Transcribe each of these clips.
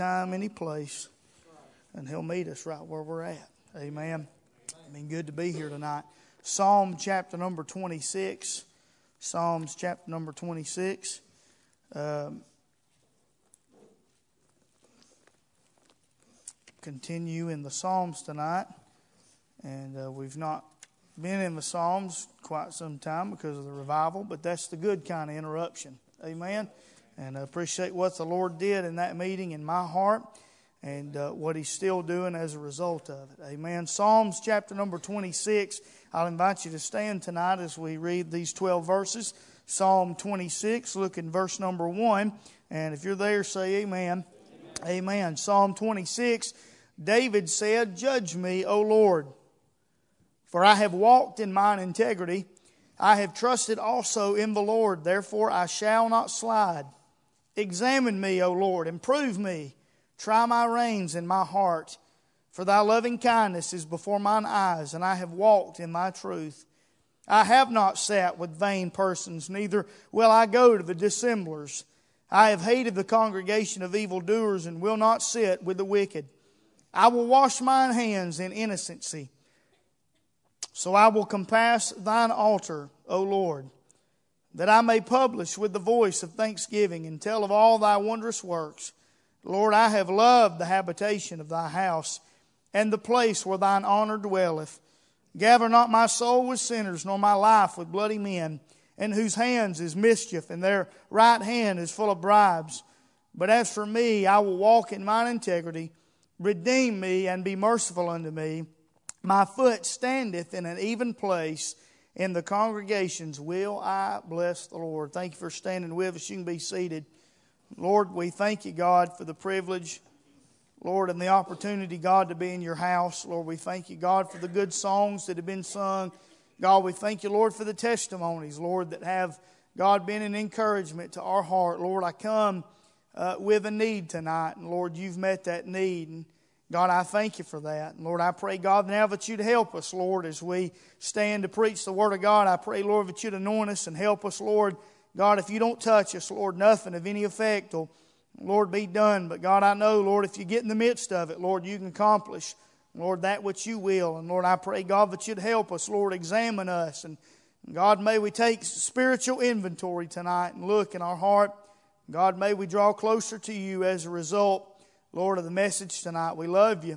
time, any place, and He'll meet us right where we're at. Amen. I mean, good to be here tonight. Psalm chapter number 26. Psalms chapter number 26. Um, continue in the Psalms tonight. And uh, we've not been in the Psalms quite some time because of the revival, but that's the good kind of interruption. Amen. And I appreciate what the Lord did in that meeting in my heart and uh, what He's still doing as a result of it. Amen. Psalms chapter number 26. I'll invite you to stand tonight as we read these 12 verses. Psalm 26, look in verse number 1. And if you're there, say amen. Amen. amen. Psalm 26, David said, Judge me, O Lord, for I have walked in mine integrity. I have trusted also in the Lord, therefore I shall not slide. Examine me, O Lord, and prove me. Try my reins and my heart. For thy loving kindness is before mine eyes, and I have walked in thy truth. I have not sat with vain persons, neither will I go to the dissemblers. I have hated the congregation of evildoers, and will not sit with the wicked. I will wash mine hands in innocency. So I will compass thine altar, O Lord, that I may publish with the voice of thanksgiving and tell of all thy wondrous works. Lord, I have loved the habitation of thy house and the place where thine honor dwelleth. Gather not my soul with sinners, nor my life with bloody men, in whose hands is mischief, and their right hand is full of bribes. But as for me, I will walk in mine integrity. Redeem me and be merciful unto me. My foot standeth in an even place. In the congregations will I bless the Lord. Thank you for standing with us. You can be seated. Lord, we thank you, God, for the privilege, Lord, and the opportunity, God, to be in your house. Lord, we thank you, God, for the good songs that have been sung. God, we thank you, Lord, for the testimonies, Lord, that have, God, been an encouragement to our heart. Lord, I come uh, with a need tonight, and Lord, you've met that need. And God, I thank you for that. Lord, I pray, God, now that you'd help us, Lord, as we stand to preach the Word of God. I pray, Lord, that you'd anoint us and help us, Lord. God, if you don't touch us, Lord, nothing of any effect will, Lord, be done. But God, I know, Lord, if you get in the midst of it, Lord, you can accomplish, Lord, that which you will. And Lord, I pray, God, that you'd help us, Lord, examine us. And God, may we take spiritual inventory tonight and look in our heart. God, may we draw closer to you as a result. Lord, of the message tonight. We love you.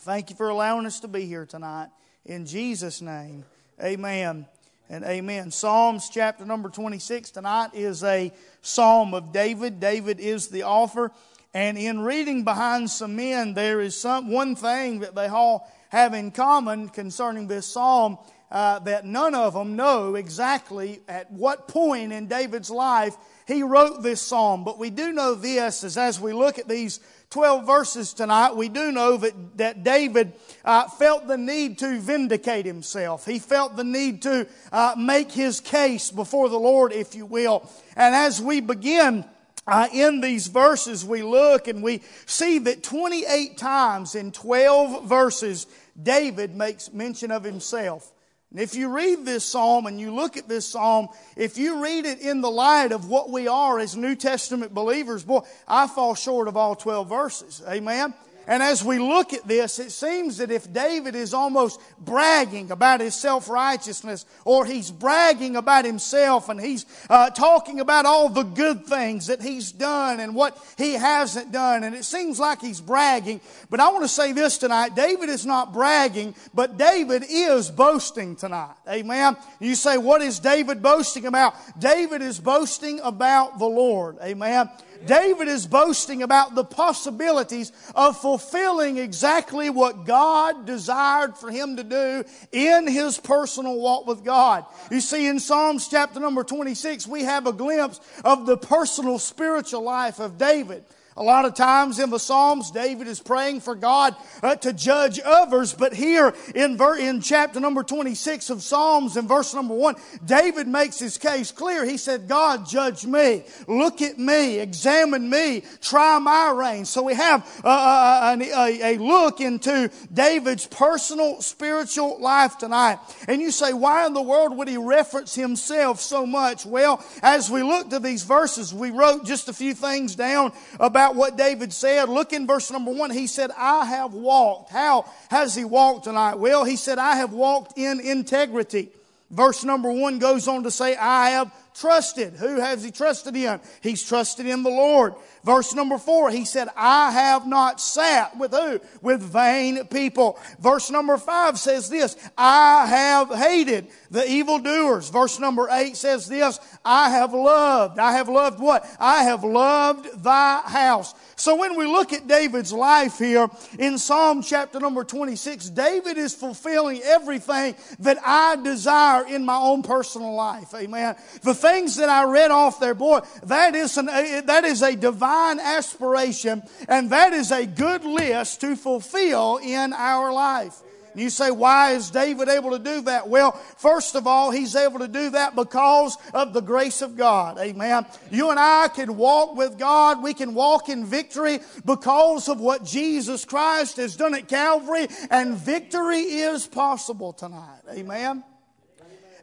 Thank you for allowing us to be here tonight. In Jesus' name, amen and amen. Psalms chapter number 26 tonight is a psalm of David. David is the author. And in reading behind some men, there is some, one thing that they all have in common concerning this psalm uh, that none of them know exactly at what point in David's life he wrote this psalm. But we do know this as as we look at these 12 verses tonight, we do know that, that David uh, felt the need to vindicate himself. He felt the need to uh, make his case before the Lord, if you will. And as we begin, uh, in these verses, we look and we see that 28 times in 12 verses, David makes mention of himself. And if you read this psalm and you look at this psalm, if you read it in the light of what we are as New Testament believers, boy, I fall short of all 12 verses. Amen? And as we look at this, it seems that if David is almost bragging about his self righteousness, or he's bragging about himself, and he's uh, talking about all the good things that he's done and what he hasn't done, and it seems like he's bragging. But I want to say this tonight David is not bragging, but David is boasting tonight. Amen. You say, what is David boasting about? David is boasting about the Lord. Amen. David is boasting about the possibilities of fulfilling exactly what God desired for him to do in his personal walk with God. You see, in Psalms chapter number 26, we have a glimpse of the personal spiritual life of David. A lot of times in the Psalms, David is praying for God uh, to judge others, but here in, ver- in chapter number 26 of Psalms, in verse number 1, David makes his case clear. He said, God, judge me, look at me, examine me, try my reign. So we have uh, uh a, a look into David's personal spiritual life tonight. And you say, why in the world would he reference himself so much? Well, as we look to these verses, we wrote just a few things down about what David said. Look in verse number one. He said, I have walked. How has he walked tonight? Well, he said, I have walked in integrity. Verse number one goes on to say, I have trusted. Who has he trusted in? He's trusted in the Lord. Verse number four, he said, I have not sat with who? With vain people. Verse number five says this, I have hated the evildoers. Verse number eight says this, I have loved. I have loved what? I have loved thy house. So when we look at David's life here in Psalm chapter number 26, David is fulfilling everything that I desire in my own personal life. Amen. The things that I read off there, boy, that is an, that is a divine aspiration and that is a good list to fulfill in our life. You say, why is David able to do that? Well, first of all, he's able to do that because of the grace of God. Amen. You and I can walk with God. We can walk in victory because of what Jesus Christ has done at Calvary, and victory is possible tonight. Amen.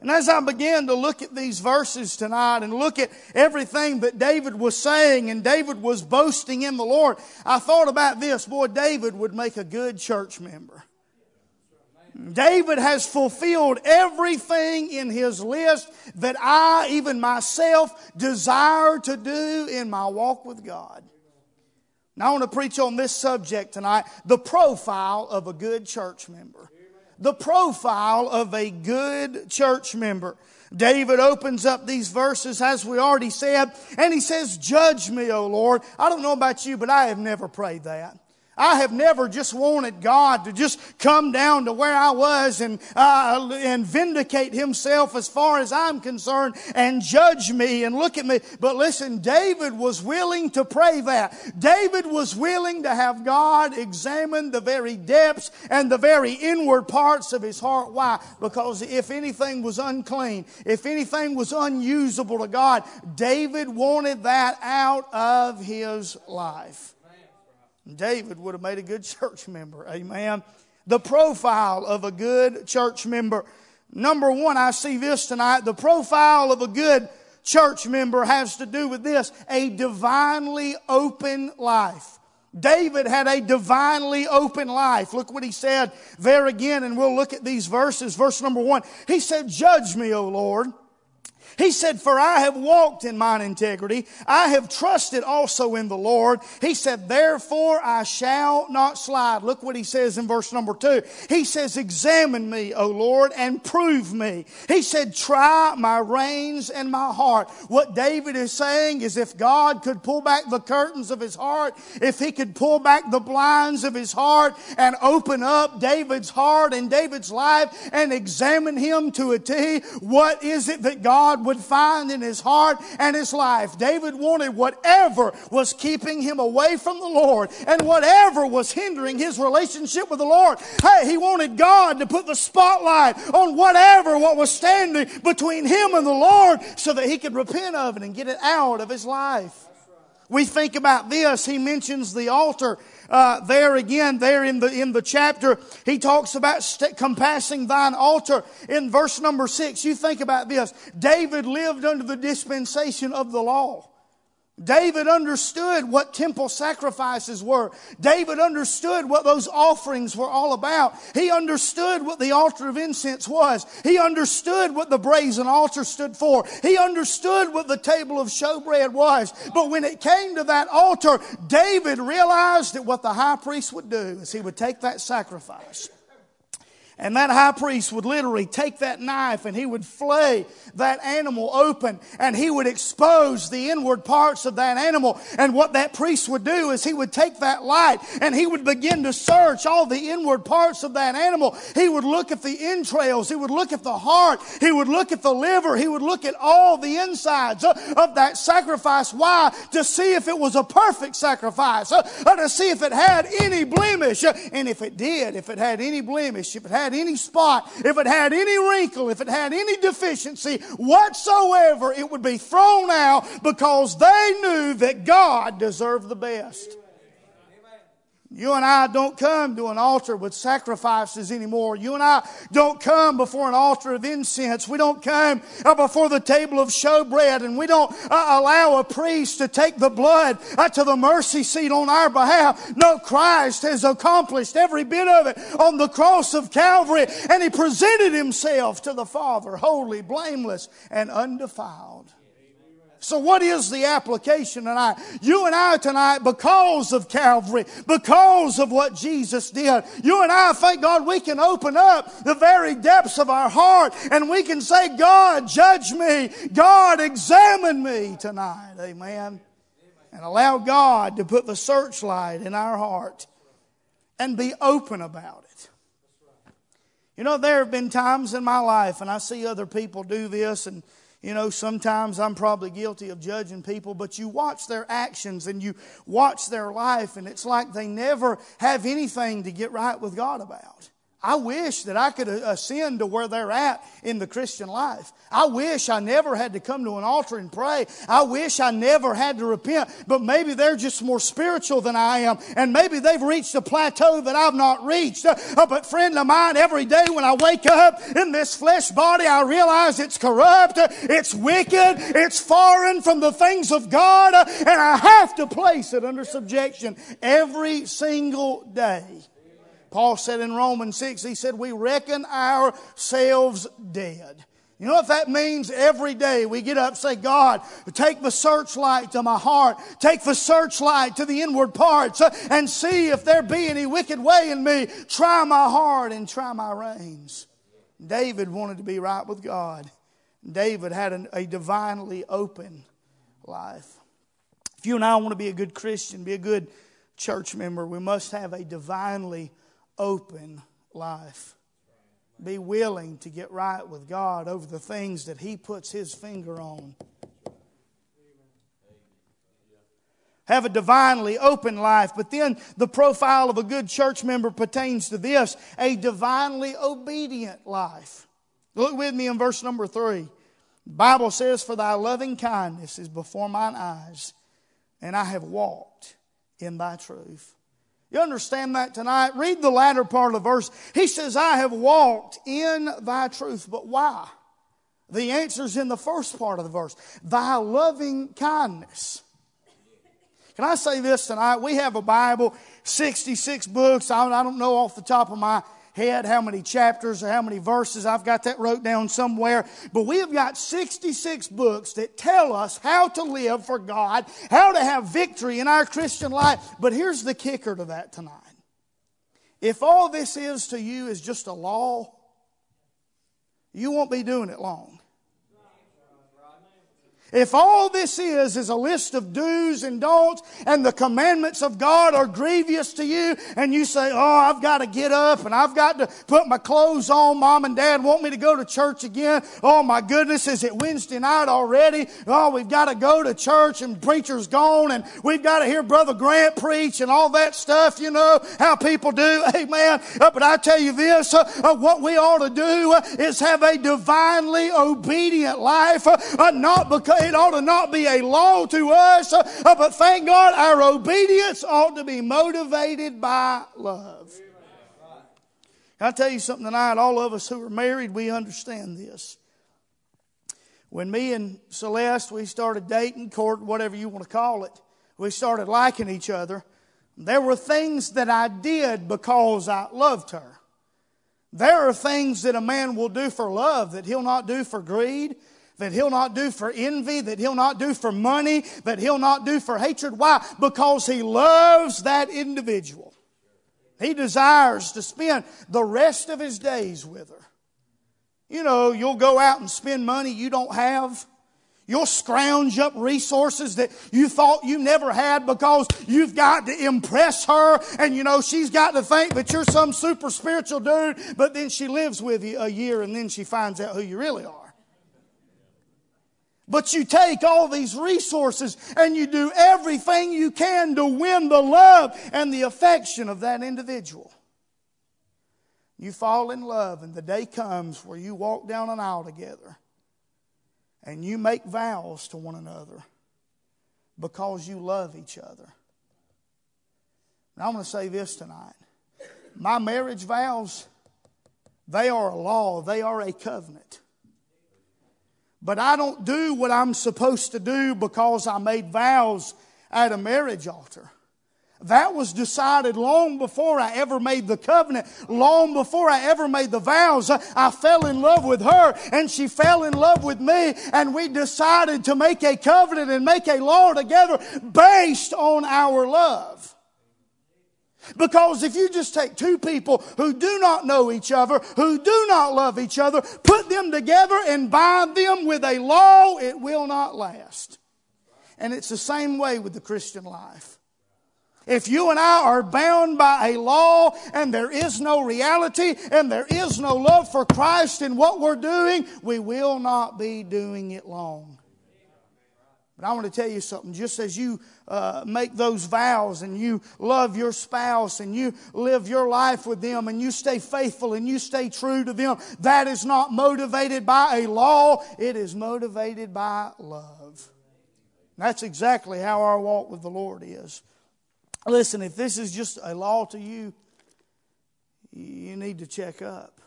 And as I began to look at these verses tonight and look at everything that David was saying and David was boasting in the Lord, I thought about this. Boy, David would make a good church member. David has fulfilled everything in his list that I, even myself, desire to do in my walk with God. Now, I want to preach on this subject tonight the profile of a good church member. The profile of a good church member. David opens up these verses, as we already said, and he says, Judge me, O Lord. I don't know about you, but I have never prayed that. I have never just wanted God to just come down to where I was and, uh, and vindicate himself as far as I'm concerned and judge me and look at me. But listen, David was willing to pray that. David was willing to have God examine the very depths and the very inward parts of his heart. Why? Because if anything was unclean, if anything was unusable to God, David wanted that out of his life. David would have made a good church member. Amen. The profile of a good church member. Number one, I see this tonight. The profile of a good church member has to do with this a divinely open life. David had a divinely open life. Look what he said there again, and we'll look at these verses. Verse number one. He said, Judge me, O Lord he said, For I have walked in mine integrity. I have trusted also in the Lord. He said, Therefore I shall not slide. Look what he says in verse number two. He says, Examine me, O Lord, and prove me. He said, Try my reins and my heart. What David is saying is if God could pull back the curtains of his heart, if he could pull back the blinds of his heart and open up David's heart and David's life and examine him to a T, what is it that God would find in his heart and his life. David wanted whatever was keeping him away from the Lord and whatever was hindering his relationship with the Lord. Hey, he wanted God to put the spotlight on whatever what was standing between him and the Lord so that he could repent of it and get it out of his life. We think about this. He mentions the altar uh, there again, there in the in the chapter. He talks about st- compassing thine altar in verse number six. You think about this. David lived under the dispensation of the law. David understood what temple sacrifices were. David understood what those offerings were all about. He understood what the altar of incense was. He understood what the brazen altar stood for. He understood what the table of showbread was. But when it came to that altar, David realized that what the high priest would do is he would take that sacrifice and that high priest would literally take that knife and he would flay that animal open and he would expose the inward parts of that animal. And what that priest would do is he would take that light and he would begin to search all the inward parts of that animal. He would look at the entrails. He would look at the heart. He would look at the liver. He would look at all the insides uh, of that sacrifice. Why? To see if it was a perfect sacrifice, uh, or to see if it had any blemish. Uh, and if it did, if it had any blemish, if it had had any spot, if it had any wrinkle, if it had any deficiency whatsoever, it would be thrown out because they knew that God deserved the best. You and I don't come to an altar with sacrifices anymore. You and I don't come before an altar of incense. We don't come uh, before the table of showbread and we don't uh, allow a priest to take the blood uh, to the mercy seat on our behalf. No, Christ has accomplished every bit of it on the cross of Calvary and He presented Himself to the Father, holy, blameless, and undefiled. So, what is the application tonight? You and I tonight, because of Calvary, because of what Jesus did, you and I, thank God, we can open up the very depths of our heart and we can say, God, judge me. God, examine me tonight. Amen. And allow God to put the searchlight in our heart and be open about it. You know, there have been times in my life, and I see other people do this, and you know, sometimes I'm probably guilty of judging people, but you watch their actions and you watch their life, and it's like they never have anything to get right with God about. I wish that I could uh, ascend to where they're at in the Christian life. I wish I never had to come to an altar and pray. I wish I never had to repent. But maybe they're just more spiritual than I am. And maybe they've reached a plateau that I've not reached. Uh, uh but friend of mine, every day when I wake up in this flesh body, I realize it's corrupt. Uh, it's wicked. It's foreign from the things of God. And I have to place it under subjection every single day. Paul said in Romans 6, he said, We reckon ourselves dead. You know what that means? Every day we get up, say, God, take the searchlight to my heart, take the searchlight to the inward parts, uh, and see if there be any wicked way in me. Try my heart and try my reins. David wanted to be right with God. David had an, a divinely open life. If you and I want to be a good Christian, be a good church member, we must have a divinely open life. Be willing to get right with God over the things that He puts His finger on. Have a divinely open life. But then the profile of a good church member pertains to this a divinely obedient life. Look with me in verse number three. The Bible says, For thy loving kindness is before mine eyes, and I have walked in thy truth. You understand that tonight? Read the latter part of the verse. He says, I have walked in thy truth. But why? The answer is in the first part of the verse. Thy loving kindness. Can I say this tonight? We have a Bible, 66 books. I don't know off the top of my head how many chapters or how many verses. I've got that wrote down somewhere. But we have got 66 books that tell us how to live for God, how to have victory in our Christian life. But here's the kicker to that tonight. If all this is to you is just a law, you won't be doing it long. If all this is is a list of do's and don'ts and the commandments of God are grievous to you and you say, oh, I've got to get up and I've got to put my clothes on. Mom and dad want me to go to church again. Oh my goodness, is it Wednesday night already? Oh, we've got to go to church and preacher's gone and we've got to hear Brother Grant preach and all that stuff, you know, how people do. Amen. Uh, but I tell you this, uh, uh, what we ought to do is have a divinely obedient life, not because it ought to not be a law to us, uh, but thank God our obedience ought to be motivated by love. Can I tell you something tonight? All of us who are married, we understand this. When me and Celeste, we started dating, court, whatever you want to call it, we started liking each other. There were things that I did because I loved her. There are things that a man will do for love that he'll not do for greed, that he'll not do for envy, that he'll not do for money, that he'll not do for hatred. Why? Because he loves that individual. He desires to spend the rest of his days with her. You know, you'll go out and spend money you don't have. You'll scrounge up resources that you thought you never had because you've got to impress her. And you know, she's got to think that you're some super spiritual dude, but then she lives with you a year and then she finds out who you really are. But you take all these resources and you do everything you can to win the love and the affection of that individual. You fall in love, and the day comes where you walk down an aisle together and you make vows to one another because you love each other. And I'm going to say this tonight. My marriage vows, they are a law, they are a covenant. But I don't do what I'm supposed to do because I made vows at a marriage altar. That was decided long before I ever made the covenant, long before I ever made the vows. I fell in love with her and she fell in love with me and we decided to make a covenant and make a law together based on our love. Because if you just take two people who do not know each other, who do not love each other, put them together and bind them with a law, it will not last. And it's the same way with the Christian life. If you and I are bound by a law and there is no reality and there is no love for Christ in what we're doing, we will not be doing it long. But I want to tell you something. Just as you uh, make those vows and you love your spouse and you live your life with them and you stay faithful and you stay true to them, that is not motivated by a law, it is motivated by love. That's exactly how our walk with the Lord is. Listen, if this is just a law to you, you need to check up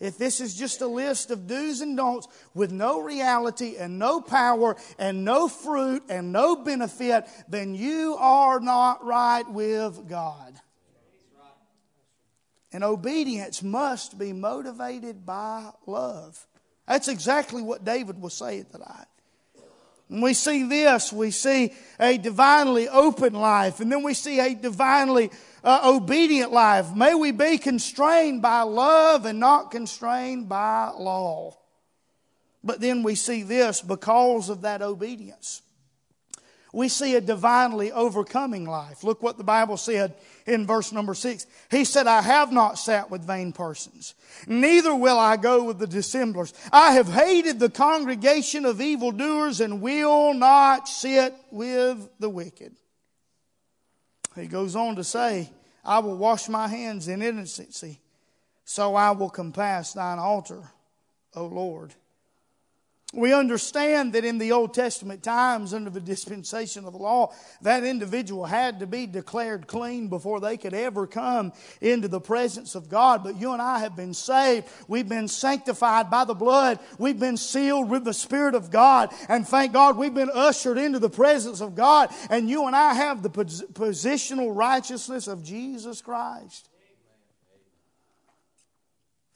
if this is just a list of do's and don'ts with no reality and no power and no fruit and no benefit, then you are not right with God. And obedience must be motivated by love. That's exactly what David was saying tonight. When we see this, we see a divinely open life, and then we see a divinely uh, obedient life. May we be constrained by love and not constrained by law. But then we see this because of that obedience. We see a divinely overcoming life. Look what the Bible said in verse number six. He said, I have not sat with vain persons, neither will I go with the dissemblers. I have hated the congregation of evildoers and will not sit with the wicked. He goes on to say, I will wash my hands in innocency, so I will compass thine altar, O Lord. We understand that in the Old Testament times, under the dispensation of the law, that individual had to be declared clean before they could ever come into the presence of God. But you and I have been saved. We've been sanctified by the blood. We've been sealed with the Spirit of God. And thank God we've been ushered into the presence of God. And you and I have the positional righteousness of Jesus Christ.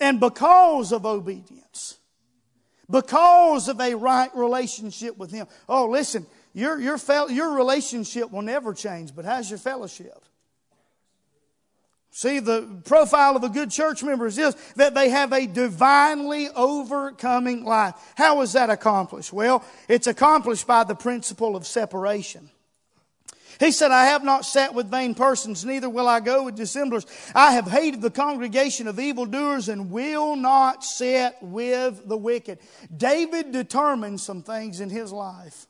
And because of obedience, because of a right relationship with Him. Oh, listen, your, your, fel- your relationship will never change, but how's your fellowship? See, the profile of a good church member is this that they have a divinely overcoming life. How is that accomplished? Well, it's accomplished by the principle of separation. He said, I have not sat with vain persons, neither will I go with dissemblers. I have hated the congregation of evildoers and will not sit with the wicked. David determined some things in his life.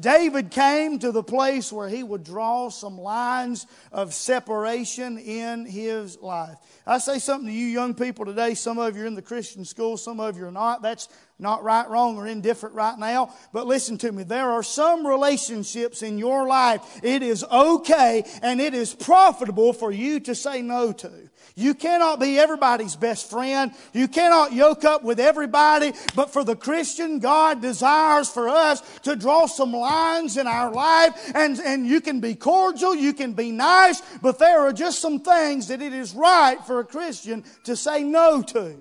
David came to the place where he would draw some lines of separation in his life. I say something to you young people today. Some of you are in the Christian school, some of you are not. That's not right, wrong, or indifferent right now. But listen to me. There are some relationships in your life it is okay and it is profitable for you to say no to. You cannot be everybody's best friend. You cannot yoke up with everybody. But for the Christian, God desires for us to draw some lines in our life. And, and you can be cordial, you can be nice, but there are just some things that it is right for a Christian to say no to.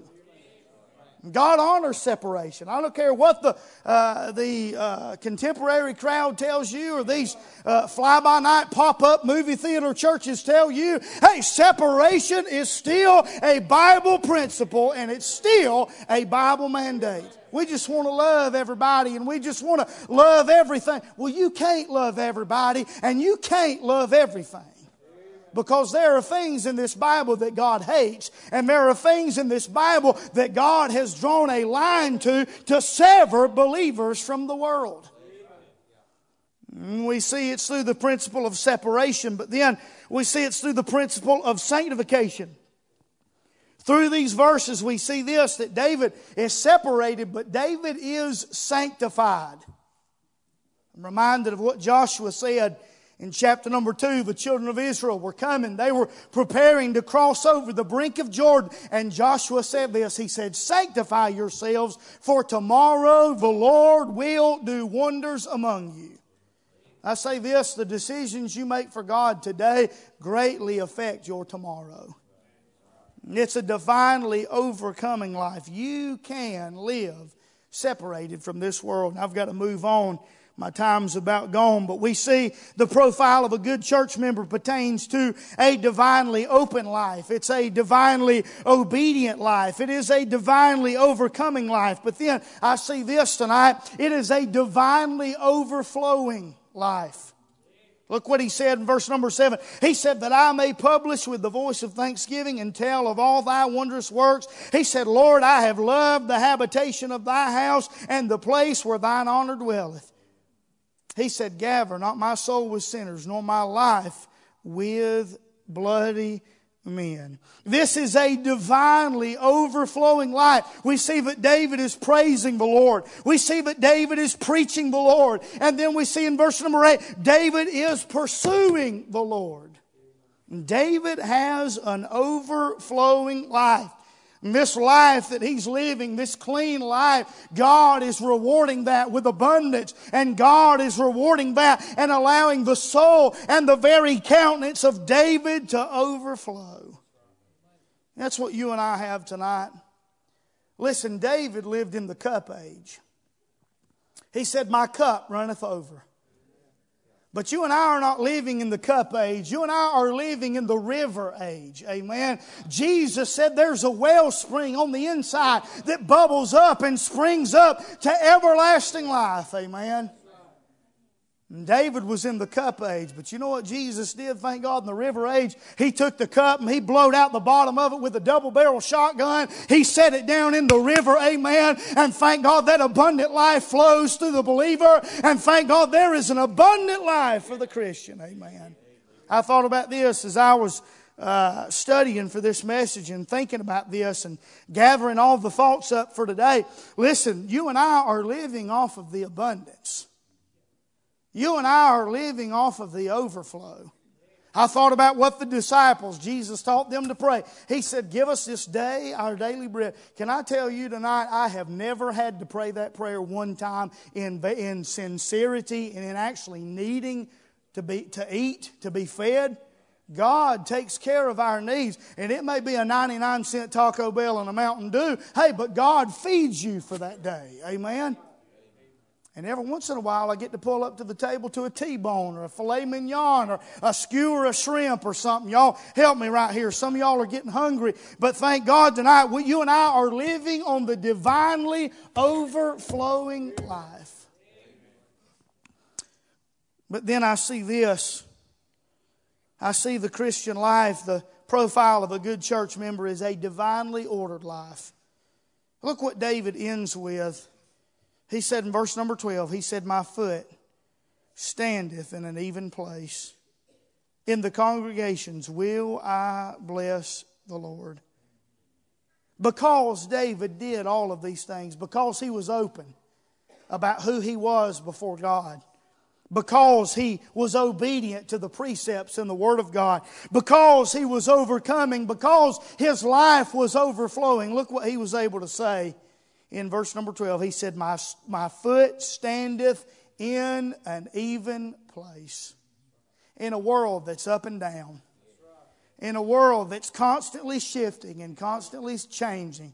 God honors separation. I don't care what the, uh, the uh, contemporary crowd tells you or these uh, fly by night pop up movie theater churches tell you. Hey, separation is still a Bible principle and it's still a Bible mandate. We just want to love everybody and we just want to love everything. Well, you can't love everybody and you can't love everything because there are things in this Bible that God hates, and there are things in this Bible that God has drawn a line to to sever believers from the world. Mm, we see it's through the principle of separation, but then we see it's through the principle of sanctification. Through these verses, we see this that David is separated, but David is sanctified. I'm reminded of what Joshua said In chapter number two, the children of Israel were coming. They were preparing to cross over the brink of Jordan. And Joshua said this He said, Sanctify yourselves, for tomorrow the Lord will do wonders among you. I say this the decisions you make for God today greatly affect your tomorrow. It's a divinely overcoming life. You can live separated from this world. And I've got to move on my time's about gone, but we see the profile of a good church member pertains to a divinely open life. It's a divinely obedient life. It is a divinely overcoming life. But then I see this tonight. It is a divinely overflowing life. Look what he said in verse number seven. He said, That I may publish with the voice of thanksgiving and tell of all thy wondrous works. He said, Lord, I have loved the habitation of thy house and the place where thine honor dwelleth. He said, Gather not my soul with sinners, nor my life with bloody men. This is a divinely overflowing life. We see that David is praising the Lord. We see that David is preaching the Lord. And then we see in verse number eight, David is pursuing the Lord. David has an overflowing life. This life that he's living, this clean life, God is rewarding that with abundance. And God is rewarding that and allowing the soul and the very countenance of David to overflow. That's what you and I have tonight. Listen, David lived in the cup age. He said, My cup runneth over. But you and I are not living in the cup age. You and I are living in the river age. Amen. Jesus said there's a wellspring on the inside that bubbles up and springs up to everlasting life. Amen. David was in the cup age, but you know what Jesus did? Thank God in the river age, he took the cup and he blowed out the bottom of it with a double barrel shotgun. He set it down in the river, amen. And thank God that abundant life flows through the believer. And thank God there is an abundant life for the Christian, amen. I thought about this as I was uh, studying for this message and thinking about this and gathering all the thoughts up for today. Listen, you and I are living off of the abundance. You and I are living off of the overflow. I thought about what the disciples, Jesus taught them to pray. He said, Give us this day our daily bread. Can I tell you tonight, I have never had to pray that prayer one time in, in sincerity and in actually needing to, be, to eat, to be fed. God takes care of our needs. And it may be a 99 cent Taco Bell and a Mountain Dew. Hey, but God feeds you for that day. Amen. And every once in a while, I get to pull up to the table to a T-bone or a filet mignon or a skewer of shrimp or something. Y'all help me right here. Some of y'all are getting hungry. But thank God tonight, we, you and I are living on the divinely overflowing life. But then I see this. I see the Christian life, the profile of a good church member is a divinely ordered life. Look what David ends with. He said in verse number 12, He said, My foot standeth in an even place. In the congregations will I bless the Lord. Because David did all of these things, because he was open about who he was before God, because he was obedient to the precepts and the Word of God, because he was overcoming, because his life was overflowing. Look what he was able to say in verse number 12, he said, My, my foot standeth in an even place. In a world that's up and down, in a world that's constantly shifting and constantly changing,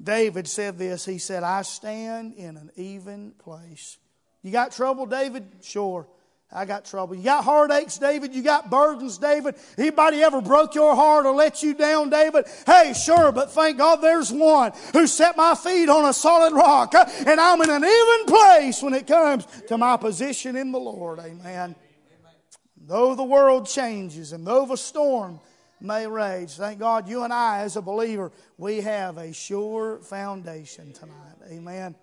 David said this. He said, I stand in an even place. You got trouble, David? Sure. I got trouble. You got heartaches, David. You got burdens, David. Anybody ever broke your heart or let you down, David? Hey, sure, but thank God there's one who set my feet on a solid rock, uh, and I'm in an even place when it comes to my position in the Lord. Amen. Though the world changes and though the storm may rage, thank God you and I, as a believer, we have a sure foundation tonight. Amen.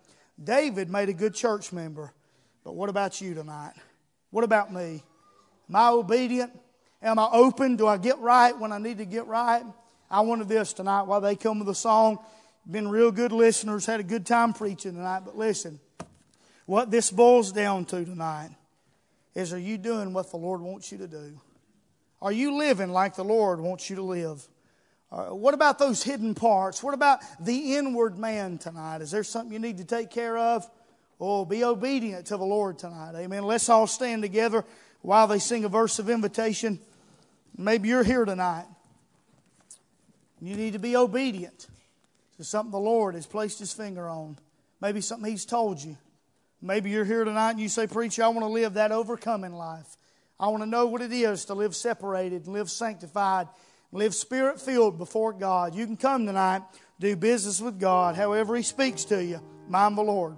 David made a good church member, but what about you tonight? What about me? Am I obedient? Am I open? Do I get right when I need to get right? I wanted this tonight while they come with a song. Been real good listeners, had a good time preaching tonight, but listen, what this boils down to tonight is are you doing what the Lord wants you to do? Are you living like the Lord wants you to live? Uh, what about those hidden parts? What about the inward man tonight? Is there something you need to take care of? Oh, be obedient to the Lord tonight. Amen. Let's all stand together while they sing a verse of invitation. Maybe you're here tonight. You need to be obedient to something the Lord has placed His finger on. Maybe something He's told you. Maybe you're here tonight and you say, Preacher, I want to live that overcoming life. I want to know what it is to live separated live sanctified, live spirit filled before God. You can come tonight, do business with God, however He speaks to you. Mind the Lord.